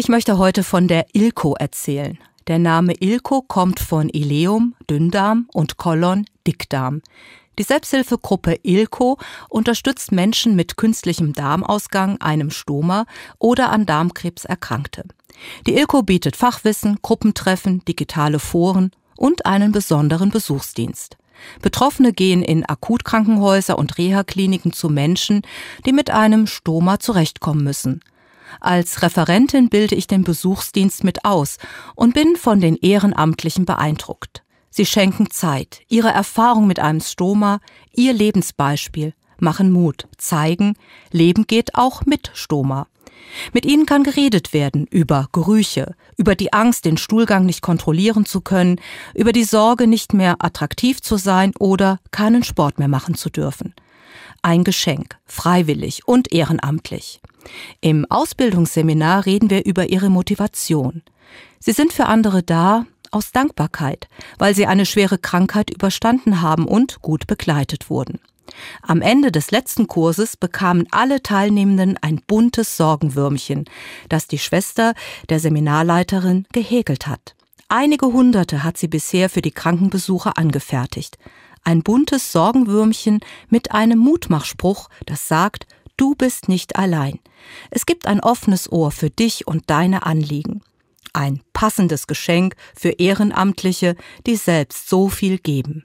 Ich möchte heute von der Ilko erzählen. Der Name Ilko kommt von Ileum, Dünndarm und Kolon, Dickdarm. Die Selbsthilfegruppe Ilko unterstützt Menschen mit künstlichem Darmausgang, einem Stoma oder an Darmkrebs Erkrankte. Die Ilko bietet Fachwissen, Gruppentreffen, digitale Foren und einen besonderen Besuchsdienst. Betroffene gehen in Akutkrankenhäuser und Reha-Kliniken zu Menschen, die mit einem Stoma zurechtkommen müssen. Als Referentin bilde ich den Besuchsdienst mit aus und bin von den Ehrenamtlichen beeindruckt. Sie schenken Zeit, ihre Erfahrung mit einem Stoma, ihr Lebensbeispiel, machen Mut, zeigen, Leben geht auch mit Stoma. Mit ihnen kann geredet werden über Gerüche, über die Angst, den Stuhlgang nicht kontrollieren zu können, über die Sorge, nicht mehr attraktiv zu sein oder keinen Sport mehr machen zu dürfen. Ein Geschenk, freiwillig und ehrenamtlich. Im Ausbildungsseminar reden wir über ihre Motivation. Sie sind für andere da aus Dankbarkeit, weil sie eine schwere Krankheit überstanden haben und gut begleitet wurden. Am Ende des letzten Kurses bekamen alle Teilnehmenden ein buntes Sorgenwürmchen, das die Schwester der Seminarleiterin gehäkelt hat. Einige hunderte hat sie bisher für die Krankenbesucher angefertigt. Ein buntes Sorgenwürmchen mit einem Mutmachspruch, das sagt, du bist nicht allein. Es gibt ein offenes Ohr für dich und deine Anliegen. Ein passendes Geschenk für Ehrenamtliche, die selbst so viel geben.